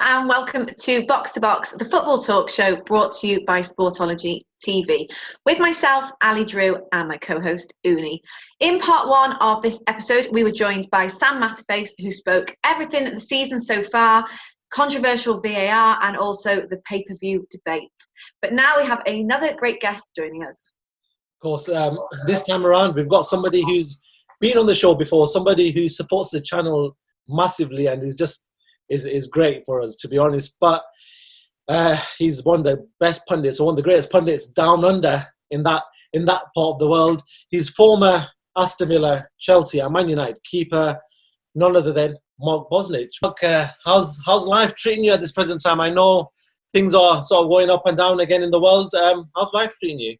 and welcome to Box to Box, the football talk show brought to you by Sportology TV, with myself, Ali Drew, and my co host, Uni. In part one of this episode, we were joined by Sam Matterface, who spoke everything the season so far, controversial VAR, and also the pay per view debate. But now we have another great guest joining us. Of course, um, this time around, we've got somebody who's been on the show before, somebody who supports the channel massively and is just is is great for us to be honest. But uh, he's one of the best pundits, or one of the greatest pundits down under in that in that part of the world. He's former Aston Villa, Chelsea, and Man United keeper, none other than Mark Bosnich. Mark, uh, how's how's life treating you at this present time? I know things are sort of going up and down again in the world. Um, how's life treating you?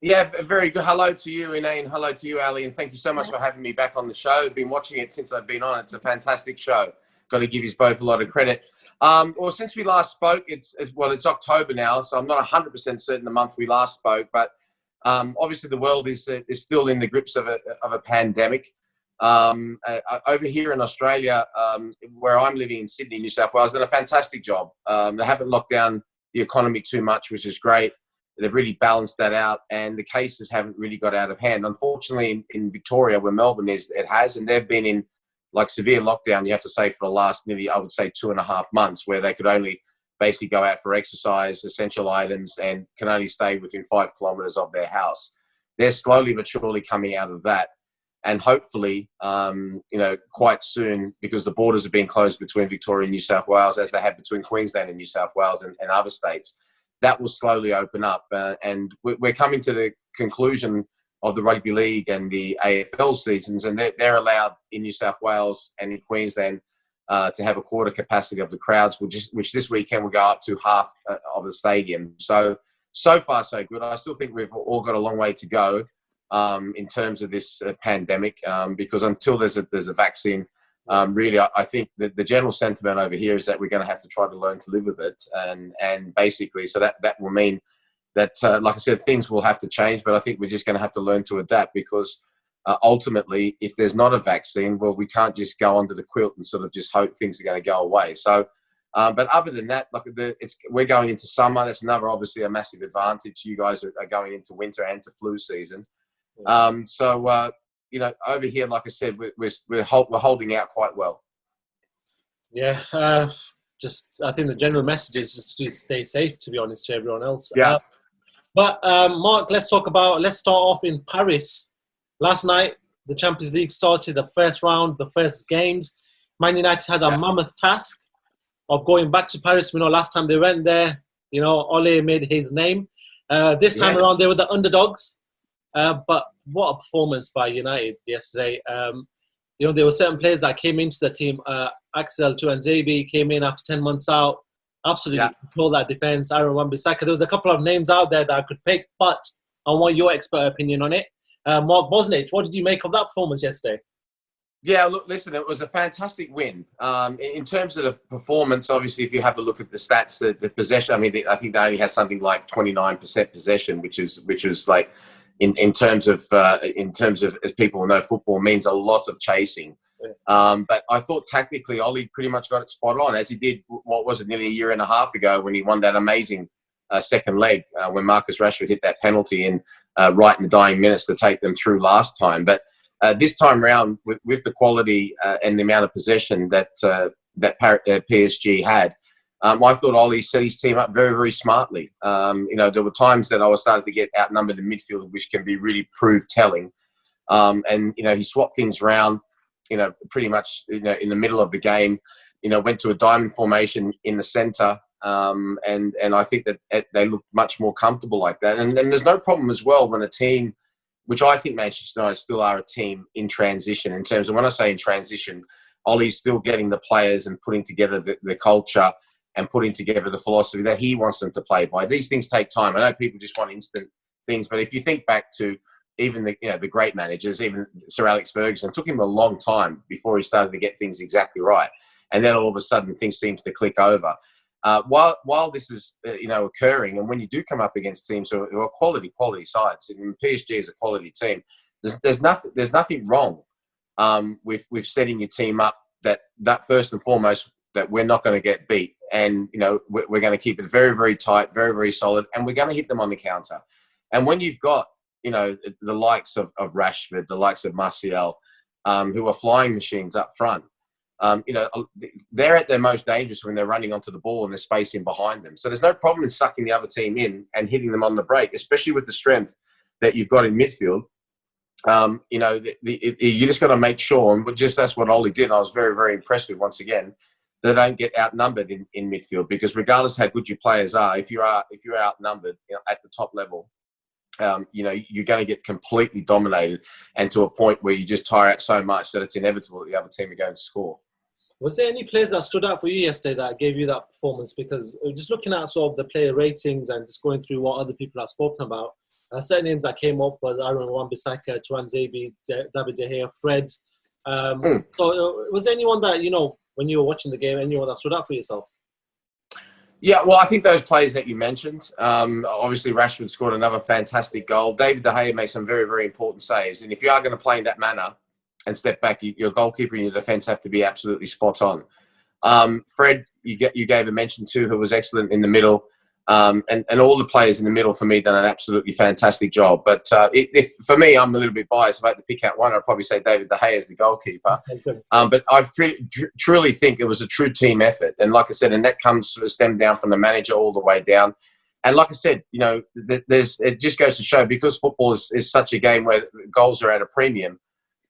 Yeah, very good. Hello to you, Ine, hello to you, Ali, and thank you so much for having me back on the show. I've been watching it since I've been on. It's a fantastic show got to give you both a lot of credit. Um, well, since we last spoke, it's, it's, well, it's October now, so I'm not 100% certain the month we last spoke, but um, obviously the world is uh, is still in the grips of a of a pandemic. Um, uh, uh, over here in Australia, um, where I'm living in Sydney, New South Wales, done a fantastic job. Um, they haven't locked down the economy too much, which is great. They've really balanced that out, and the cases haven't really got out of hand. Unfortunately, in, in Victoria, where Melbourne is, it has, and they've been in like severe lockdown, you have to say for the last nearly, I would say, two and a half months, where they could only basically go out for exercise, essential items, and can only stay within five kilometres of their house. They're slowly but surely coming out of that. And hopefully, um, you know, quite soon, because the borders are being closed between Victoria and New South Wales, as they have between Queensland and New South Wales and, and other states, that will slowly open up. Uh, and we're coming to the conclusion of the rugby league and the AFL seasons, and they're, they're allowed in New South Wales and in Queensland uh, to have a quarter capacity of the crowds, which, is, which this weekend will go up to half uh, of the stadium. So so far so good. I still think we've all got a long way to go um, in terms of this uh, pandemic um, because until there's a there's a vaccine. Um, really, I, I think that the general sentiment over here is that we're going to have to try to learn to live with it, and and basically, so that that will mean that, uh, like I said, things will have to change, but I think we're just going to have to learn to adapt because uh, ultimately, if there's not a vaccine, well, we can't just go under the quilt and sort of just hope things are going to go away. So, um, but other than that, like the, it's we're going into summer. That's another obviously a massive advantage. You guys are, are going into winter and to flu season. Um, so, uh, you know, over here, like I said, we're we're, we're, hold, we're holding out quite well. Yeah, uh, just I think the general message is just to stay safe. To be honest, to everyone else. Yeah. But um, Mark, let's talk about. Let's start off in Paris. Last night, the Champions League started the first round, the first games. Man United had a yeah. mammoth task of going back to Paris. We know last time they went there, you know, Ole made his name. Uh, this time yeah. around, they were the underdogs. Uh, but what a performance by United yesterday. Um, you know, there were certain players that came into the team. Uh, Axel Tuanzebe came in after 10 months out absolutely yeah. control that defense. Aaron Wan-Bissaka. There was a couple of names out there that I could pick, but I want your expert opinion on it. Uh, Mark Bosnich, what did you make of that performance yesterday? Yeah, look, listen, it was a fantastic win. Um, in, terms of the performance, obviously, if you have a look at the stats, the, the possession, I mean, I think they only has something like 29% possession, which is, which is like, in, in terms of, uh, in terms of, as people know, football means a lot of chasing. Um, but I thought tactically, Ollie pretty much got it spot on, as he did what was it nearly a year and a half ago when he won that amazing uh, second leg uh, when Marcus Rashford hit that penalty in uh, right in the dying minutes to take them through last time. But uh, this time round, with, with the quality uh, and the amount of possession that uh, that PSG had, um, I thought Ollie set his team up very, very smartly. Um, you know, there were times that I was starting to get outnumbered in midfield, which can be really prove telling. Um, and you know, he swapped things around you know, pretty much you know in the middle of the game. You know, went to a diamond formation in the centre, um, and and I think that they look much more comfortable like that. And, and there's no problem as well when a team, which I think Manchester United still are a team in transition. In terms of when I say in transition, Ollie's still getting the players and putting together the, the culture and putting together the philosophy that he wants them to play by. These things take time. I know people just want instant things, but if you think back to even the you know the great managers, even Sir Alex Ferguson, took him a long time before he started to get things exactly right, and then all of a sudden things seem to click over. Uh, while while this is uh, you know occurring, and when you do come up against teams who are, who are quality quality sides, and PSG is a quality team, there's, there's nothing there's nothing wrong um, with with setting your team up that that first and foremost that we're not going to get beat, and you know we're, we're going to keep it very, very tight, very, very solid, and we're going to hit them on the counter. And when you've got you know the likes of, of Rashford, the likes of Martial, um, who are flying machines up front, um, you know they're at their most dangerous when they're running onto the ball and there's space in behind them. So there's no problem in sucking the other team in and hitting them on the break, especially with the strength that you've got in midfield um, you know, the, the, you just got to make sure, and just that's what Ollie did. I was very, very impressed with once again. They don't get outnumbered in, in midfield because regardless how good your players are, if you are if you're outnumbered you know, at the top level, um, you know you're going to get completely dominated, and to a point where you just tire out so much that it's inevitable that the other team are going to score. Was there any players that stood out for you yesterday that gave you that performance? Because uh, just looking at sort of the player ratings and just going through what other people have spoken about, uh, certain names that came up was Aaron Wan-Bissaka, Tuanzebe, David De Gea, Fred. Um, mm. So uh, was there anyone that, you know, when you were watching the game, anyone that stood out for yourself? Yeah, well, I think those players that you mentioned, um, obviously Rashford scored another fantastic goal. David De Gea made some very, very important saves. And if you are going to play in that manner and step back, your goalkeeper and your defence have to be absolutely spot on. Um, Fred, you, get, you gave a mention to, who was excellent in the middle. Um, and, and all the players in the middle for me done an absolutely fantastic job. But uh, it, if, for me, I'm a little bit biased. If I had to pick out one, I'd probably say David De Gea as the goalkeeper. Um, but I tr- truly think it was a true team effort. And like I said, and that comes sort of stemmed down from the manager all the way down. And like I said, you know, there's it just goes to show because football is, is such a game where goals are at a premium.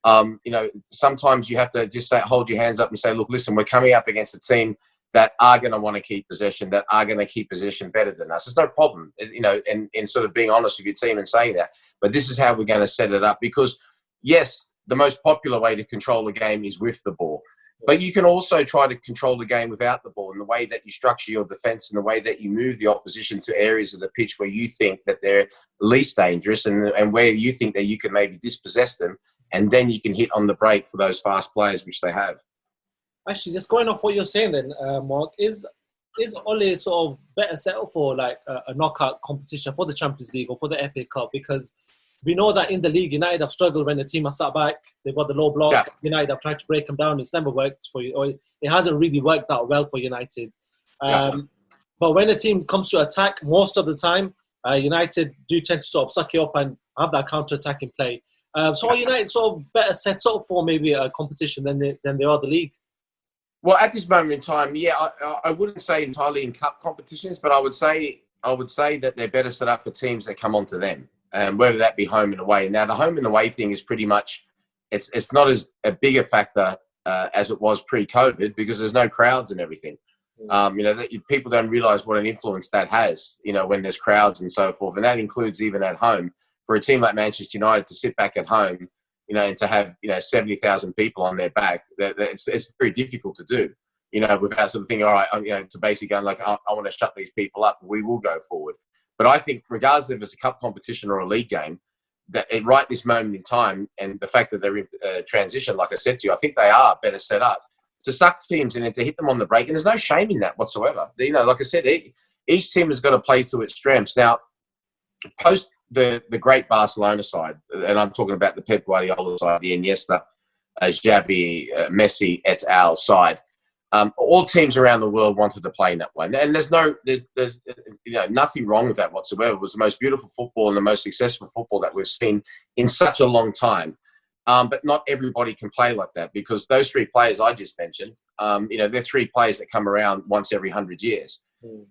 Um, you know, sometimes you have to just say, hold your hands up and say, look, listen, we're coming up against a team – that are going to want to keep possession, that are going to keep possession better than us. There's no problem, you know, in sort of being honest with your team and saying that. But this is how we're going to set it up because, yes, the most popular way to control the game is with the ball. But you can also try to control the game without the ball in the way that you structure your defense and the way that you move the opposition to areas of the pitch where you think that they're least dangerous and, and where you think that you can maybe dispossess them. And then you can hit on the break for those fast players, which they have actually, just going off what you're saying, then, uh, Mark, is is Ole sort of better set up for like a, a, knockout competition for the Champions League or for the FA Cup? Because we know that in the league, United have struggled when the team has sat back. They've got the low block. Yeah. United have tried to break them down. It's never worked for you, or it hasn't really worked out well for United. Um, yeah. But when the team comes to attack, most of the time, uh, United do tend to sort of suck you up and have that counter attacking play. Um, so are United sort of better set up for maybe a competition than they, than they are the league? Well, at this moment in time, yeah, I, I wouldn't say entirely in cup competitions, but I would say I would say that they're better set up for teams that come onto them, um, whether that be home and away. Now, the home and away thing is pretty much it's it's not as a big a factor uh, as it was pre-COVID because there's no crowds and everything. Mm. Um, you know, that people don't realize what an influence that has. You know, when there's crowds and so forth, and that includes even at home. For a team like Manchester United to sit back at home you know, and to have you know seventy thousand people on their back, that, that it's it's very difficult to do. You know, without sort of thinking, all right, you know, to basically going like, I, I want to shut these people up. We will go forward. But I think, regardless if it's a cup competition or a league game, that at right this moment in time, and the fact that they're in uh, transition, like I said to you, I think they are better set up to suck teams in and to hit them on the break. And there's no shame in that whatsoever. You know, like I said, each team has got to play to its strengths. Now, post the the great Barcelona side, and I'm talking about the Pep Guardiola side, the Iniesta, uh, Xavi, uh, Messi et al. side. Um, all teams around the world wanted to play in that way, and there's no there's there's you know nothing wrong with that whatsoever. It was the most beautiful football and the most successful football that we've seen in such a long time. Um, but not everybody can play like that because those three players I just mentioned, um, you know, they're three players that come around once every hundred years.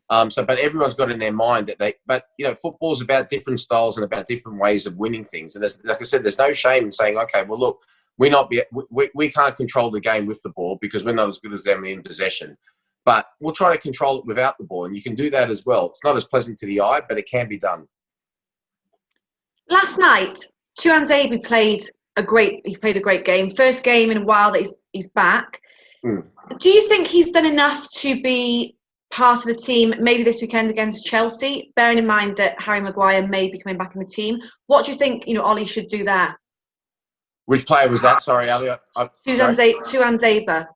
Um, so, but everyone's got in their mind that they, but you know, football's about different styles and about different ways of winning things. And like I said, there's no shame in saying, okay, well, look, we're not be, we, we can't control the game with the ball because we're not as good as them in possession. But we'll try to control it without the ball, and you can do that as well. It's not as pleasant to the eye, but it can be done. Last night, Tuanzebe played a great. He played a great game. First game in a while that he's he's back. Mm. Do you think he's done enough to be part of the team maybe this weekend against Chelsea, bearing in mind that Harry Maguire may be coming back in the team. What do you think, you know, Ollie should do there? Which player was that? Sorry, Elliot. Tuanzebe.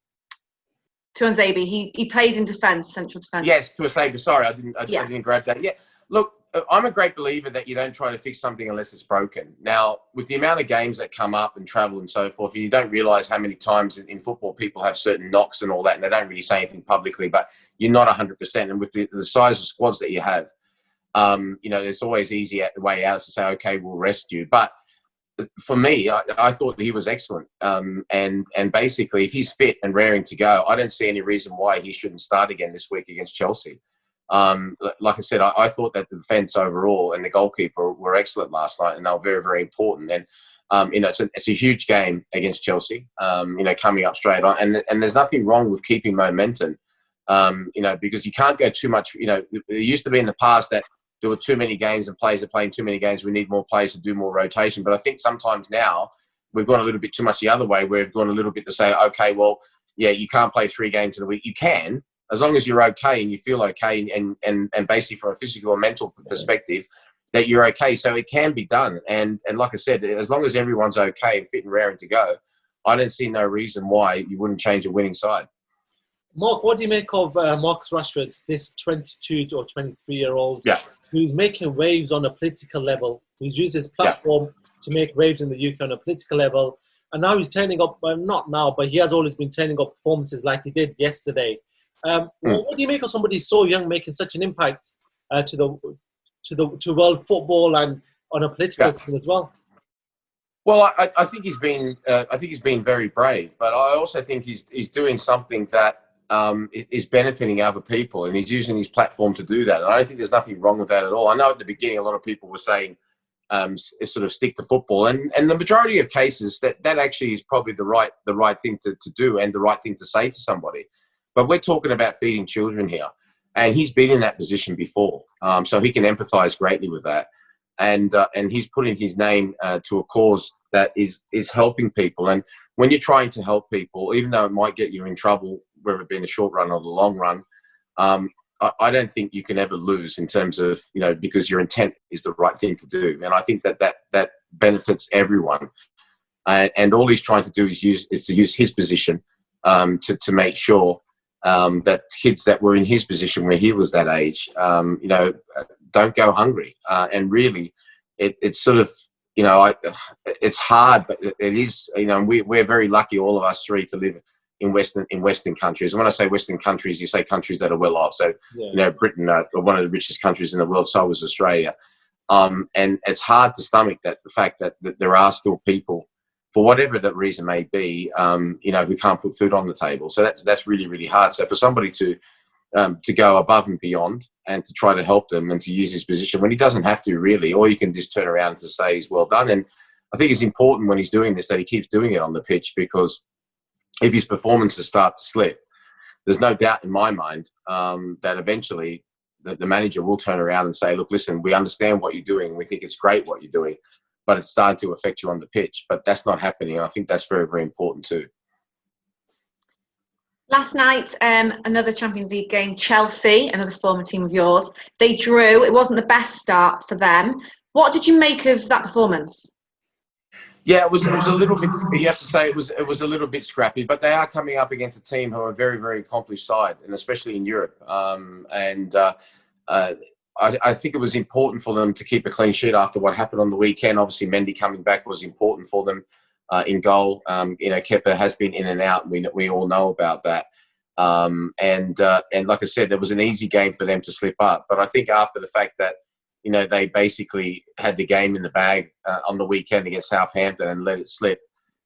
Tuanzebe. He he played in defence, central defence. Yes, Tuanzebe. Sorry, I didn't I, yeah. I, didn't grab that. Yeah. Look, I'm a great believer that you don't try to fix something unless it's broken. Now, with the amount of games that come up and travel and so forth, you don't realize how many times in, in football people have certain knocks and all that, and they don't really say anything publicly, but you're not 100%. And with the, the size of squads that you have, um, you know, it's always easy at the way out to say, okay, we'll rest you. But for me, I, I thought he was excellent. Um, and and basically, if he's fit and raring to go, I don't see any reason why he shouldn't start again this week against Chelsea. Um, like I said, I, I, thought that the defence overall and the goalkeeper were excellent last night, and they were very, very important. And um, you know, it's a, it's a huge game against Chelsea. Um, you know, coming up straight on, and and there's nothing wrong with keeping momentum. Um, you know, because you can't go too much. You know, it used to be in the past that there were too many games and players are playing too many games. We need more players to do more rotation. But I think sometimes now we've gone a little bit too much the other way. We've gone a little bit to say, okay, well, yeah, you can't play three games in a week. You can, as long as you're okay and you feel okay, and and and basically from a physical or mental perspective, that you're okay. So it can be done. And and like I said, as long as everyone's okay and fit and raring to go, I don't see no reason why you wouldn't change a winning side. Mark, what do you make of uh, Marcus Rashford, this 22 or 23 year old yeah. who's making waves on a political level, who's used his platform yeah. to make waves in the UK on a political level, and now he's turning up, well, not now, but he has always been turning up performances like he did yesterday. Um, mm. What do you make of somebody so young making such an impact uh, to the to the to world football and on a political yeah. scene as well? Well, I, I think he's been uh, I think he's been very brave, but I also think he's he's doing something that um, is benefiting other people, and he's using his platform to do that. And I don't think there's nothing wrong with that at all. I know at the beginning a lot of people were saying um, sort of stick to football, and and the majority of cases that that actually is probably the right the right thing to, to do and the right thing to say to somebody. But we're talking about feeding children here, and he's been in that position before, um, so he can empathise greatly with that. And uh, and he's putting his name uh, to a cause that is is helping people. And when you're trying to help people, even though it might get you in trouble whether it be in the short run or the long run, um, I, don't think you can ever lose in terms of you know because your intent is the right thing to do, and I think that that that benefits everyone. And, and all he's trying to do is use is to use his position um, to to make sure um, that kids that were in his position where he was that age, um, you know, don't go hungry. Uh, and really, it, it's sort of you know, I, it's hard, but it is, you know, we, we're very lucky, all of us three, to live in Western in Western countries. And when I say Western countries, you say countries that are well off. So yeah. you know, Britain, uh, one of the richest countries in the world. So was Australia. Um, and it's hard to stomach that the fact that, that there are still people, for whatever that reason may be, um, you know, who can't put food on the table. So that's that's really really hard. So for somebody to um, to go above and beyond and to try to help them and to use his position when he doesn't have to really, or you can just turn around to say he's well done. And I think it's important when he's doing this that he keeps doing it on the pitch because if his performances start to slip, there's no doubt in my mind um, that eventually the, the, manager will turn around and say, "Look, listen, we understand what you're doing. We think it's great what you're doing, but it's starting to affect you on the pitch." But that's not happening, and I think that's very, very important too. Last night, um, another Champions League game, Chelsea, another former team of yours. They drew. It wasn't the best start for them. What did you make of that performance? Yeah, it was, it was a little bit. You have to say it was it was a little bit scrappy, but they are coming up against a team who are a very very accomplished side, and especially in Europe. Um, and uh, uh, I, I, think it was important for them to keep a clean sheet after what happened on the weekend. Obviously, Mendy coming back was important for them uh, in goal. Um, you know, Kepa has been in and out. We we all know about that. Um, and uh, and like I said, it was an easy game for them to slip up. But I think after the fact that you know, they basically had the game in the bag uh, on the weekend against Southampton and let it slip.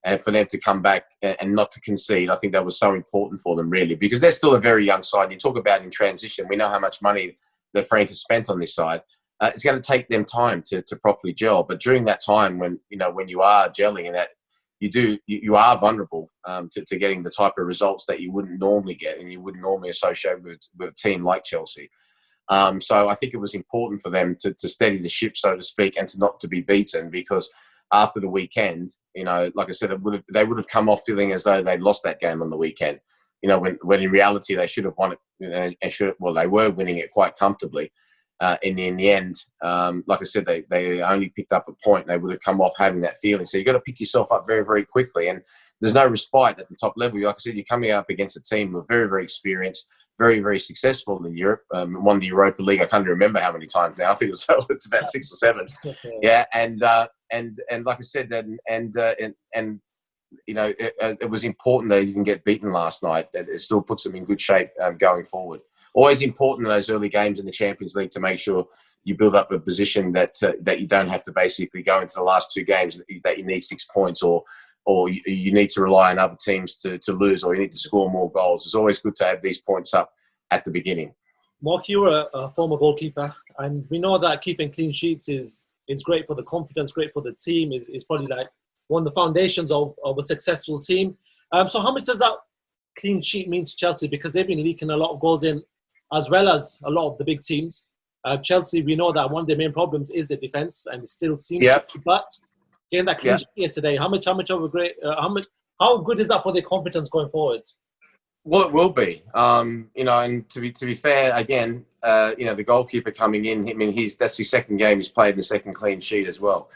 And for them to come back and not to concede, I think that was so important for them, really, because they're still a very young side. You talk about in transition, we know how much money that Frank has spent on this side. Uh, it's going to take them time to, to properly gel. But during that time, when you know when you are gelling and that you do you, you are vulnerable um, to, to getting the type of results that you wouldn't normally get and you wouldn't normally associate with, with a team like Chelsea. Um, so I think it was important for them to, to steady the ship, so to speak, and to not to be beaten because after the weekend, you know, like I said, would have, they would have come off feeling as though they'd lost that game on the weekend. You know, when, when in reality they should have won it, you know, and should well they were winning it quite comfortably. Uh, in, in the end, um, like I said, they, they only picked up a point. They would have come off having that feeling. So you've got to pick yourself up very, very quickly. And there's no respite at the top level. Like I said, you're coming up against a team who are very, very experienced very, very successful in Europe. Um, won the Europa League. I can't remember how many times now. I think it's, it's about six or seven. Yeah, and uh, and and like I said, and and uh, and, and you know, it, uh, it, was important that he didn't get beaten last night. That it still puts him in good shape um, going forward. Always important in those early games in the Champions League to make sure you build up a position that uh, that you don't have to basically go into the last two games that you need six points or or you, you, need to rely on other teams to, to lose or you need to score more goals. It's always good to have these points up at the beginning. Mark, you're a, a former goalkeeper, and we know that keeping clean sheets is is great for the confidence, great for the team. is is probably like one of the foundations of, of a successful team. Um, so, how much does that clean sheet mean to Chelsea? Because they've been leaking a lot of goals in, as well as a lot of the big teams. Uh, Chelsea, we know that one of their main problems is the defense, and it still seems. Yep. To, but getting that clean yep. sheet yesterday, how much, how much of a great, uh, how much, how good is that for their confidence going forward? Well, it will be. Um, you know, and to be to be fair, again, uh, you know, the goalkeeper coming in. I mean, he's that's his second game. He's played in the second clean sheet as well.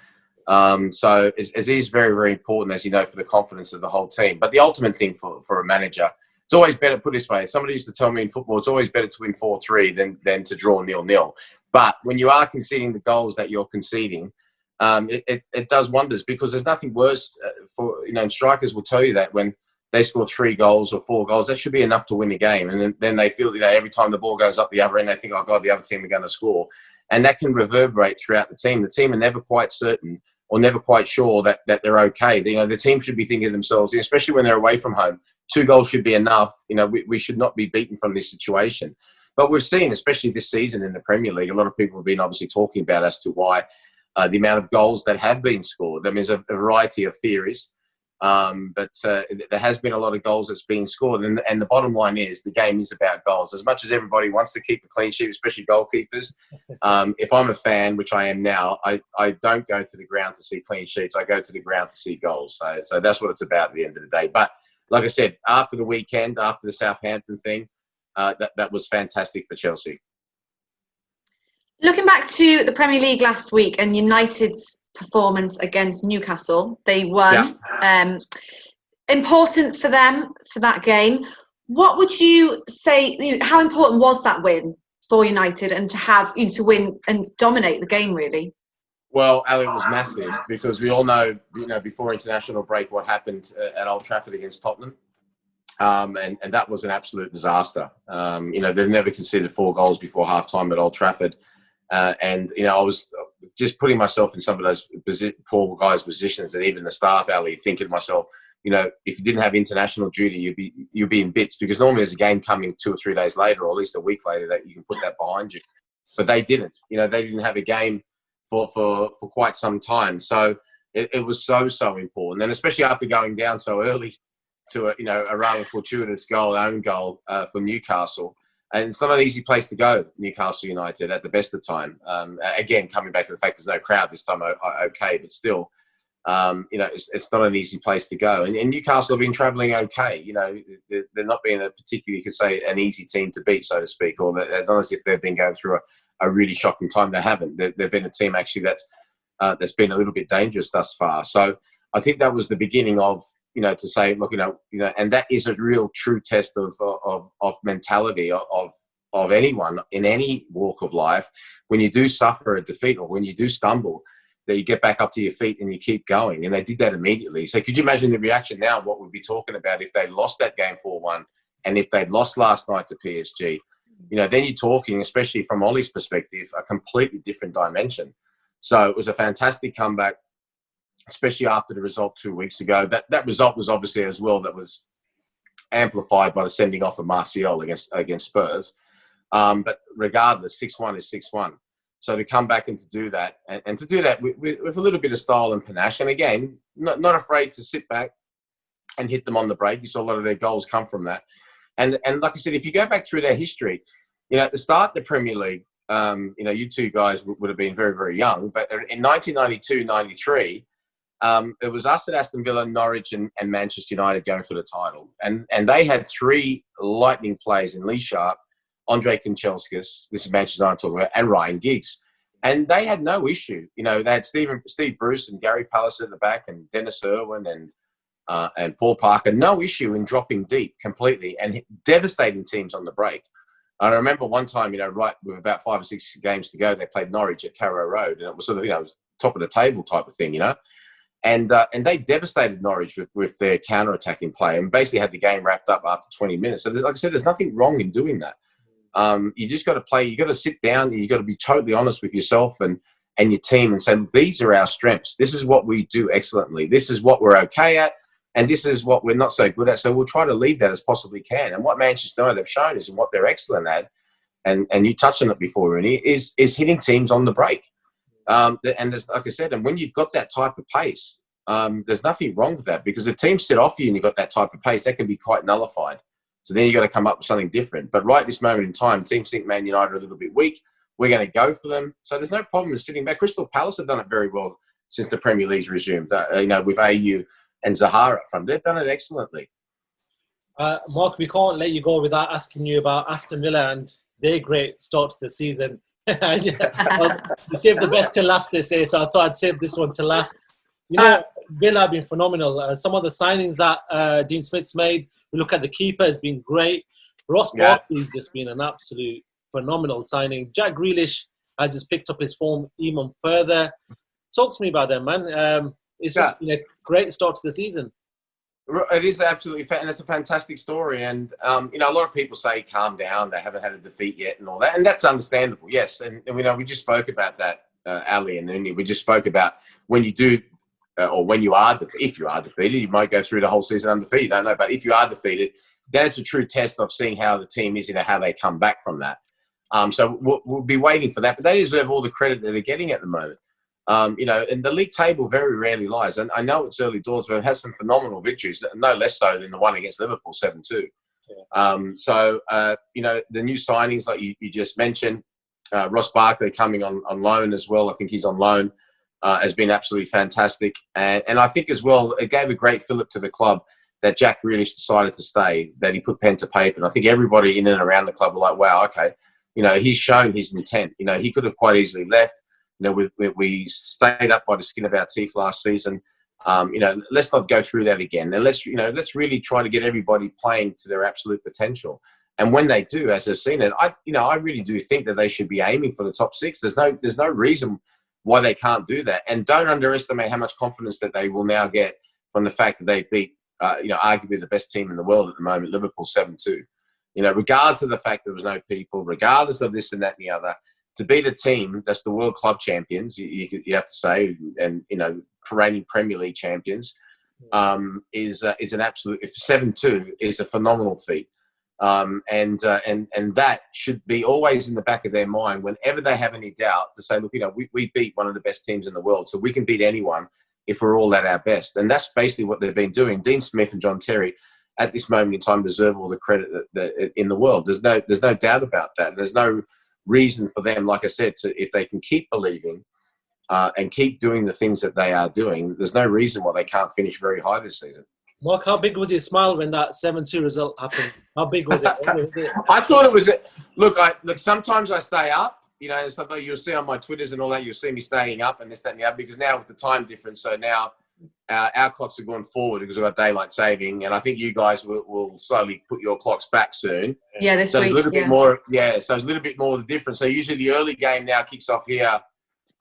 Um, so it, it is very very important, as you know, for the confidence of the whole team. But the ultimate thing for for a manager, it's always better. Put this way, somebody used to tell me in football, it's always better to win four three than than to draw nil nil. But when you are conceding the goals that you're conceding, um, it, it, it, does wonders because there's nothing worse uh, for you know. strikers will tell you that when they score three goals or four goals, that should be enough to win the game. And then, then they feel you know every time the ball goes up the other end, they think, oh god, the other team are going to score, and that can reverberate throughout the team. The team are never quite certain or never quite sure that, that they're okay. You know, the team should be thinking themselves, especially when they're away from home, two goals should be enough. You know, we, we should not be beaten from this situation. But we've seen, especially this season in the Premier League, a lot of people have been obviously talking about as to why uh, the amount of goals that have been scored. I mean, there's a, a variety of theories. Um, but uh, there has been a lot of goals that's been scored, and, and the bottom line is the game is about goals. As much as everybody wants to keep a clean sheet, especially goalkeepers, um, if I'm a fan, which I am now, I, I don't go to the ground to see clean sheets. I go to the ground to see goals. So, so that's what it's about at the end of the day. But like I said, after the weekend, after the Southampton thing, uh, that that was fantastic for Chelsea. Looking back to the Premier League last week and United's performance against Newcastle. They won. Yeah. Um, important for them for that game. What would you say? You know, how important was that win for United and to have you know, to win and dominate the game really? Well, Ali was massive because we all know, you know, before international break, what happened uh, at Old Trafford against Tottenham, um, and and that was an absolute disaster. Um, you know, they've never conceded four goals before half time at Old Trafford. Uh, and you know, I was just putting myself in some of those poor guys' positions, and even the staff alley, thinking to myself, you know, if you didn't have international duty, you'd be you'd be in bits because normally there's a game coming two or three days later, or at least a week later, that you can put that behind you. But they didn't. You know, they didn't have a game for for for quite some time. So it, it was so so important, and especially after going down so early to a you know a rather fortuitous goal, own goal uh, for Newcastle and it's not an easy place to go, Newcastle United, at the best of time. Um, again, coming back to the fact there's no crowd this time, okay, but still, um, you know, it's, it's, not an easy place to go. And, and, Newcastle have been travelling okay. You know, they're, they're, not being a particularly, you could say, an easy team to beat, so to speak, or as if they've been going through a, a really shocking time. They haven't. They, have been a team actually that's uh, that's been a little bit dangerous thus far. So I think that was the beginning of you know, to say, look, you know, you know, and that is a real true test of of of mentality of of anyone in any walk of life. When you do suffer a defeat or when you do stumble, that you get back up to your feet and you keep going. And they did that immediately. So could you imagine the reaction now? What we'd be talking about if they lost that game four one, and if they'd lost last night to PSG? You know, then you're talking, especially from Ollie's perspective, a completely different dimension. So it was a fantastic comeback especially after the result two weeks ago. That that result was obviously as well that was amplified by the sending off of Martial against against Spurs. Um, but regardless, six one is six one. So to come back and to do that, and, and to do that with, with, a little bit of style and panache, and again, not, not afraid to sit back and hit them on the break. You saw a lot of their goals come from that. And and like I said, if you go back through their history, you know, at the start of the Premier League, um, you know, you two guys would have been very, very young. But in 1992, 93, um, it was us at Aston Villa, Norwich, and, and, Manchester United going for the title. And and they had three lightning players in Lee Sharpe, Andre Kanchelskis, this is Manchester United talking about, and Ryan Giggs. And they had no issue. You know, they had Steve, Steve Bruce and Gary Pallister at the back and Denis Irwin and uh, and Paul Parker, no issue in dropping deep completely and devastating teams on the break. I remember one time, you know, right with about five or six games to go, they played Norwich at Carrow Road, and it was sort of, you know, top of the table type of thing, you know, and uh, and they devastated Norwich with, with their counter attacking play, and basically had the game wrapped up after 20 minutes. So, like I said, there's nothing wrong in doing that. Um, you just got to play. You got to sit down. You got to be totally honest with yourself and and your team, and say these are our strengths. This is what we do excellently. This is what we're okay at and this is what we're not so good at. So we'll try to leave that as possibly can. And what Manchester United have shown is and what they're excellent at, and and you touched on it before, Rooney, is is hitting teams on the break. Um, and there's, like I said, and when you've got that type of pace, um, there's nothing wrong with that because the team sit off you and you've got that type of pace, that can be quite nullified. So then you've got to come up with something different. But right at this moment in time, teams think Man United are a little bit weak. We're going to go for them. So there's no problem in sitting back. Crystal Palace have done it very well since the Premier League's resumed. Uh, you know, with Ayew and Zahara from. They've done it excellently. Uh, Mark, we can't let you go without asking you about Aston Villa and their great start to the season. Yeah, we saved the best to last, they say, so I thought I'd save this one to last. You know, Villa have been phenomenal. Uh, some of the signings that uh, Dean Smith's made, we look at the keeper, has been great. Ross yeah. Barkley's just been an absolute phenomenal signing. Jack Grealish has just picked up his form even further. Talk to me about them, man. Um, it's yeah. just been a great start to the season. It is absolutely, and it's a fantastic story. And um, you know, a lot of people say, "Calm down, they haven't had a defeat yet," and all that, and that's understandable. Yes, and, and we know we just spoke about that, uh, Ali and Uni. We just spoke about when you do, uh, or when you are, def- if you are defeated, you might go through the whole season undefeated. I don't know, but if you are defeated, then it's a true test of seeing how the team is, you know, how they come back from that. Um, so we'll, we'll, be waiting for that, but they deserve all the credit that they're getting at the moment. Um, you know, and the league table very rarely lies. And I know it's early doors, but it has some phenomenal victories, no less so than the one against Liverpool, 7 2. Yeah. Um, so, uh, you know, the new signings, like you, you just mentioned, uh, Ross Barkley coming on, on loan as well. I think he's on loan, uh, has been absolutely fantastic. And, and I think as well, it gave a great fillip to the club that Jack Grealish decided to stay, that he put pen to paper. And I think everybody in and around the club were like, wow, okay, you know, he's shown his intent. You know, he could have quite easily left you know, we, we, stayed up by the skin of our teeth last season. Um, you know, let's not go through that again. And let's, you know, let's really try to get everybody playing to their absolute potential. And when they do, as I've seen it, I, you know, I really do think that they should be aiming for the top six. There's no, there's no reason why they can't do that. And don't underestimate how much confidence that they will now get from the fact that they beat, uh, you know, arguably the best team in the world at the moment, Liverpool seven two. You know, regardless of the fact there was no people, regardless of this and that and the other, to beat a team that's the world club champions, you, you, you have to say, and you know, reigning Premier League champions, um, is uh, is an absolute. If seven two is a phenomenal feat, um, and uh, and and that should be always in the back of their mind whenever they have any doubt to say, look, you know, we, we beat one of the best teams in the world, so we can beat anyone if we're all at our best, and that's basically what they've been doing. Dean Smith and John Terry. At this moment in time, deserve all the credit that, that in the world. There's no, there's no doubt about that. There's no, reason for them, like I said, to if they can keep believing uh, and keep doing the things that they are doing, there's no reason why they can't finish very high this season. Mark, how big was your smile when that seven-two result happened? How big was it? I thought it was. Look, I look. Sometimes I stay up. You know, like you'll see on my Twitters and all that. You'll see me staying up and this, that, and the other. Because now with the time difference, so now uh, our clocks are going forward because we've got daylight saving, and I think you guys will, will slowly put your clocks back soon. Yeah, this so week, it's a little yeah. bit more. Yeah, so it's a little bit more different. So usually the early game now kicks off here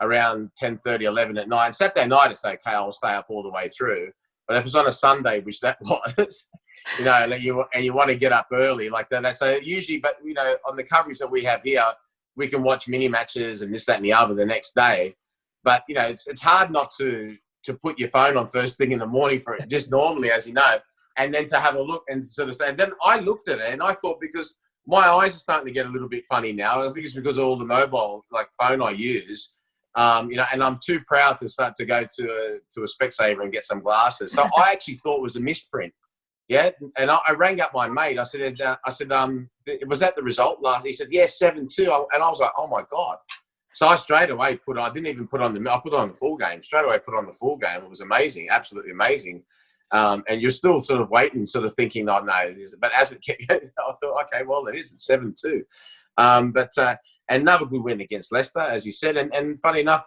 around 10, 30, 11 at night. Saturday night it's okay. I'll stay up all the way through. But if it's on a Sunday, which that was, you know, and you and you want to get up early like that. So usually, but you know, on the coverage that we have here, we can watch mini matches and this, that, and the other the next day. But you know, it's it's hard not to to put your phone on first thing in the morning for it, just normally, as you know, and then to have a look and sort of say. And then I looked at it and I thought because my eyes are starting to get a little bit funny now. I think it's because of all the mobile like phone I use. Um, you know, and I'm too proud to start to go to a, to a Specsavers and get some glasses. So I actually thought it was a misprint. Yeah, and I, I rang up my mate. I said, uh, I said, um, was that the result last? He said, yes, yeah, seven two. And I was like, oh my god. So I straight away put I didn't even put on the, I put on the full game. Straight away put on the full game. It was amazing, absolutely amazing. Um, and you're still sort of waiting, sort of thinking, oh no, it is. But as it kept, I thought, okay, well, it is. It's 7 2. Um, but uh, another good win against Leicester, as you said. And, and funny enough,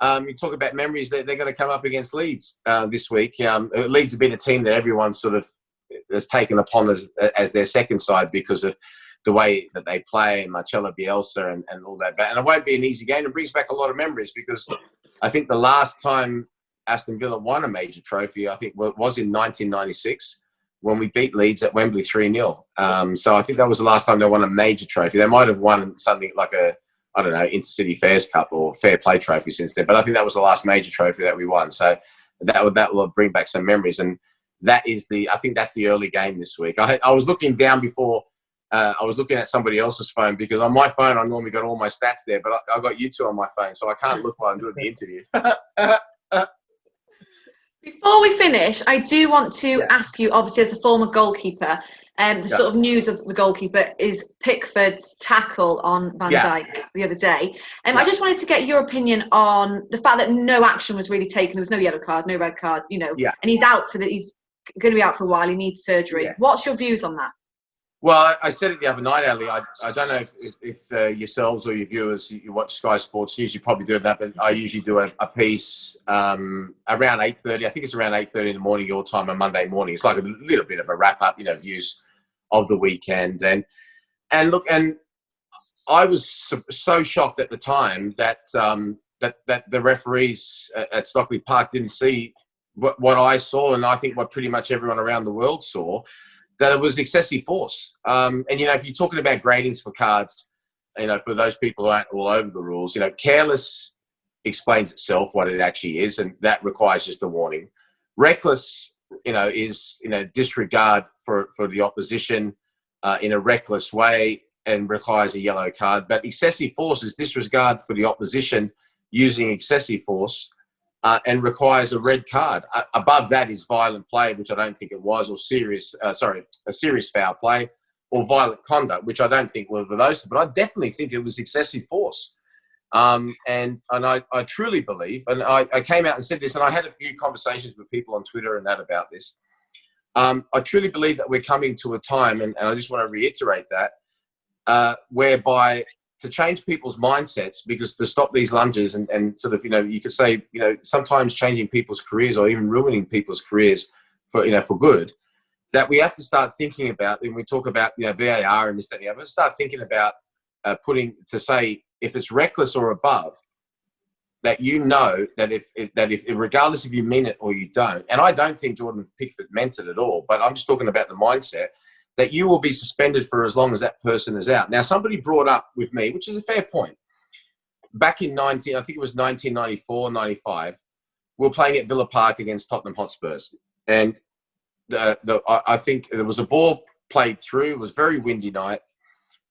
Um, you talk about memories that they're going to come up against Leeds uh, this week. Um, Leeds have been a team that everyone sort of has taken upon as as their second side because of the way that they play and Marcelo Bielsa and, and all that. And it won't be an easy game. It brings back a lot of memories because I think the last time Aston Villa won a major trophy, I think was in 1996 when we beat Leeds at Wembley 3 0. Um, so I think that was the last time they won a major trophy. They might have won something like a, I don't know, Intercity Fairs Cup or Fair Play Trophy since then. But I think that was the last major trophy that we won. So that would, that will bring back some memories. And that is the, I think that's the early game this week. I, I was looking down before uh, I was looking at somebody else's phone because on my phone I normally got all my stats there, but I, I got you two on my phone, so I can't look while I'm doing the interview. Before we finish, I do want to yeah. ask you, obviously, as a former goalkeeper, um, the yeah. sort of news of the goalkeeper is Pickford's tackle on Van yeah. Dijk the other day. Um, yeah. I just wanted to get your opinion on the fact that no action was really taken. There was no yellow card, no red card, you know, yeah. and he's out for the, he's going to be out for a while. He needs surgery. What's your views on that? Well, I, said it the other night, Ali. I, I don't know if, if, if uh, yourselves or your viewers, you watch Sky Sports News, you probably do that, but I usually do a, a piece um, around 8.30. I think it's around 8.30 in the morning, your time on Monday morning. It's like a little bit of a wrap-up, you know, views of the weekend. And, and look, and I was so, shocked at the time that, um, that, that the referees at Stockley Park didn't see what, what I saw, and I think what pretty much everyone around the world saw, that it was excessive force. Um, and you know, if you're talking about gradings for cards, you know, for those people who aren't all over the rules, you know, careless explains itself what it actually is, and that requires just a warning. Reckless, you know, is you know disregard for for the opposition uh, in a reckless way and requires a yellow card. But excessive force is disregard for the opposition using excessive force uh, and requires a red card. Uh, above that is violent play, which I don't think it was, or serious, uh, sorry, a serious foul play, or violent conduct, which I don't think were those. But I definitely think it was excessive force. Um, and and I, I truly believe, and I, I came out and said this, and I had a few conversations with people on Twitter and that about this. Um, I truly believe that we're coming to a time, and, and I just want to reiterate that, uh, whereby to change people's mindsets because to stop these lunges and, and sort of you know you could say you know sometimes changing people's careers or even ruining people's careers for you know for good that we have to start thinking about when we talk about you know VAR and this that and the other start thinking about uh, putting to say if it's reckless or above that you know that if that if regardless if you mean it or you don't and I don't think Jordan Pickford meant it at all but I'm just talking about the mindset that you will be suspended for as long as that person is out. Now, somebody brought up with me, which is a fair point. Back in 19, I think it was 1994, 95, we were playing at Villa Park against Tottenham Hotspurs. And the, the, I think there was a ball played through, it was very windy night,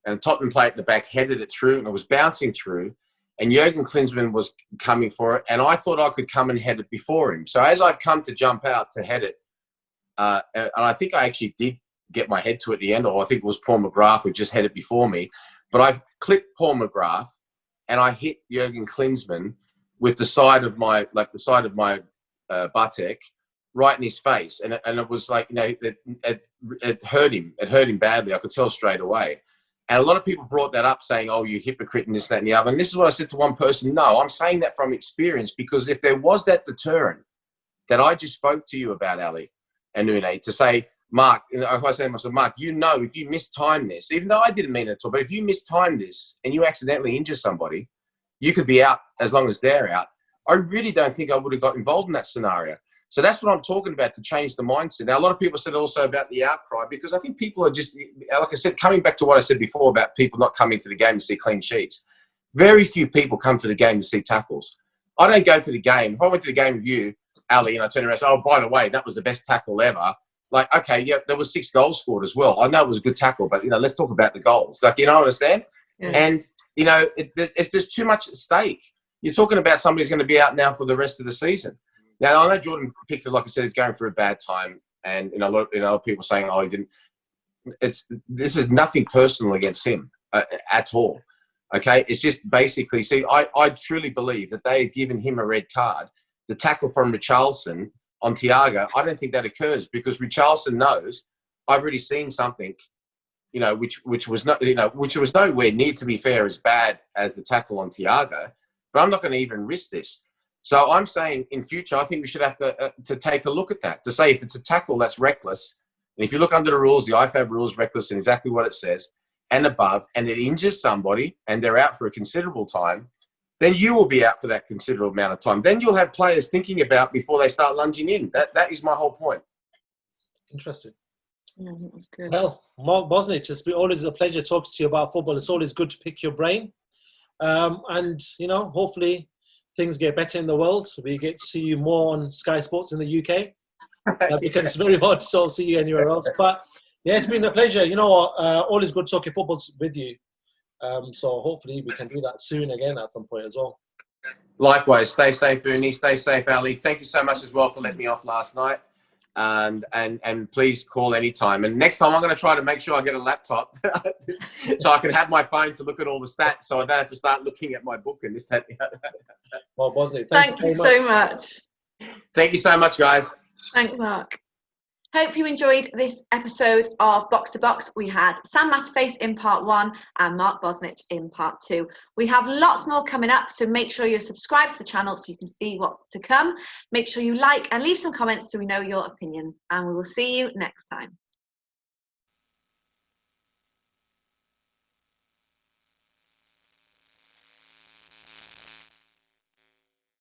and Tottenham played at the back, headed it through, and it was bouncing through. And Jurgen Klinsmann was coming for it, and I thought I could come and head it before him. So as I've come to jump out to head it, uh, and I think I actually did get my head to at the end, or I think it was Paul McGrath who just had it before me. But I clipped Paul McGrath and I hit Jurgen Klinsmann with the side of my, like the side of my uh, buttock right in his face. And and it was like, you know, it, it, it hurt him. It hurt him badly. I could tell straight away. And a lot of people brought that up saying, oh, you hypocrite and this, that, and the other. And this is what I said to one person. No, I'm saying that from experience because if there was that deterrent that I just spoke to you about, Ali and Une, to say, Mark, if I say to myself, Mark, you know, if you mistime this, even though I didn't mean it at all, but if you mistime this and you accidentally injure somebody, you could be out as long as they're out. I really don't think I would have got involved in that scenario. So that's what I'm talking about to change the mindset. Now, a lot of people said also about the outcry because I think people are just, like I said, coming back to what I said before about people not coming to the game to see clean sheets. Very few people come to the game to see tackles. I don't go to the game. If I went to the game with you, Ali, and I turn around and say, oh, by the way, that was the best tackle ever, like, okay, yeah, there was six goals scored as well. I know it was a good tackle, but you know, let's talk about the goals. Like, you know, understand? Yeah. And you know, it, it's just too much at stake. You're talking about somebody who's going to be out now for the rest of the season. Now, I know Jordan Pickford, like I said, is going through a bad time, and you know, a lot of you know, people saying, "Oh, he didn't." It's this is nothing personal against him uh, at all. Okay, it's just basically. See, I, I truly believe that they had given him a red card. The tackle from Richarlison on Thiago, I don't think that occurs because Richarlison knows I've already seen something, you know, which which was not, you know, which was nowhere near to be fair as bad as the tackle on Thiago. But I'm not going to even risk this. So I'm saying in future, I think we should have to uh, to take a look at that to say if it's a tackle that's reckless, and if you look under the rules, the IFAB rules reckless and exactly what it says and above, and it injures somebody and they're out for a considerable time, then you will be out for that considerable amount of time. Then you'll have players thinking about before they start lunging in. That that is my whole point. Interesting. Yeah, that was good. Well, Mark Bosnich, it's been always a pleasure talking to you about football. It's always good to pick your brain. Um, and, you know, hopefully things get better in the world. We get to see you more on Sky Sports in the UK uh, because it's very hard to sort of see you anywhere else. But yeah, it's been a pleasure. You know what? Uh, always good talking football with you. Um, so hopefully we can do that soon again at some point as well. Likewise, stay safe, Uni. Stay safe, Ali. Thank you so much as well for letting me off last night. And and and please call anytime. And next time, I'm going to try to make sure I get a laptop so I can have my phone to look at all the stats, so I don't have to start looking at my book and this that. Well, Bosnich, Thank you so much. Thank you so much, guys. Thanks, Mark. Hope you enjoyed this episode of Box to Box. We had Sam Matterface in part one and Mark Bosnich in part two. We have lots more coming up, so make sure you're subscribed to the channel so you can see what's to come. Make sure you like and leave some comments so we know your opinions, and we will see you next time.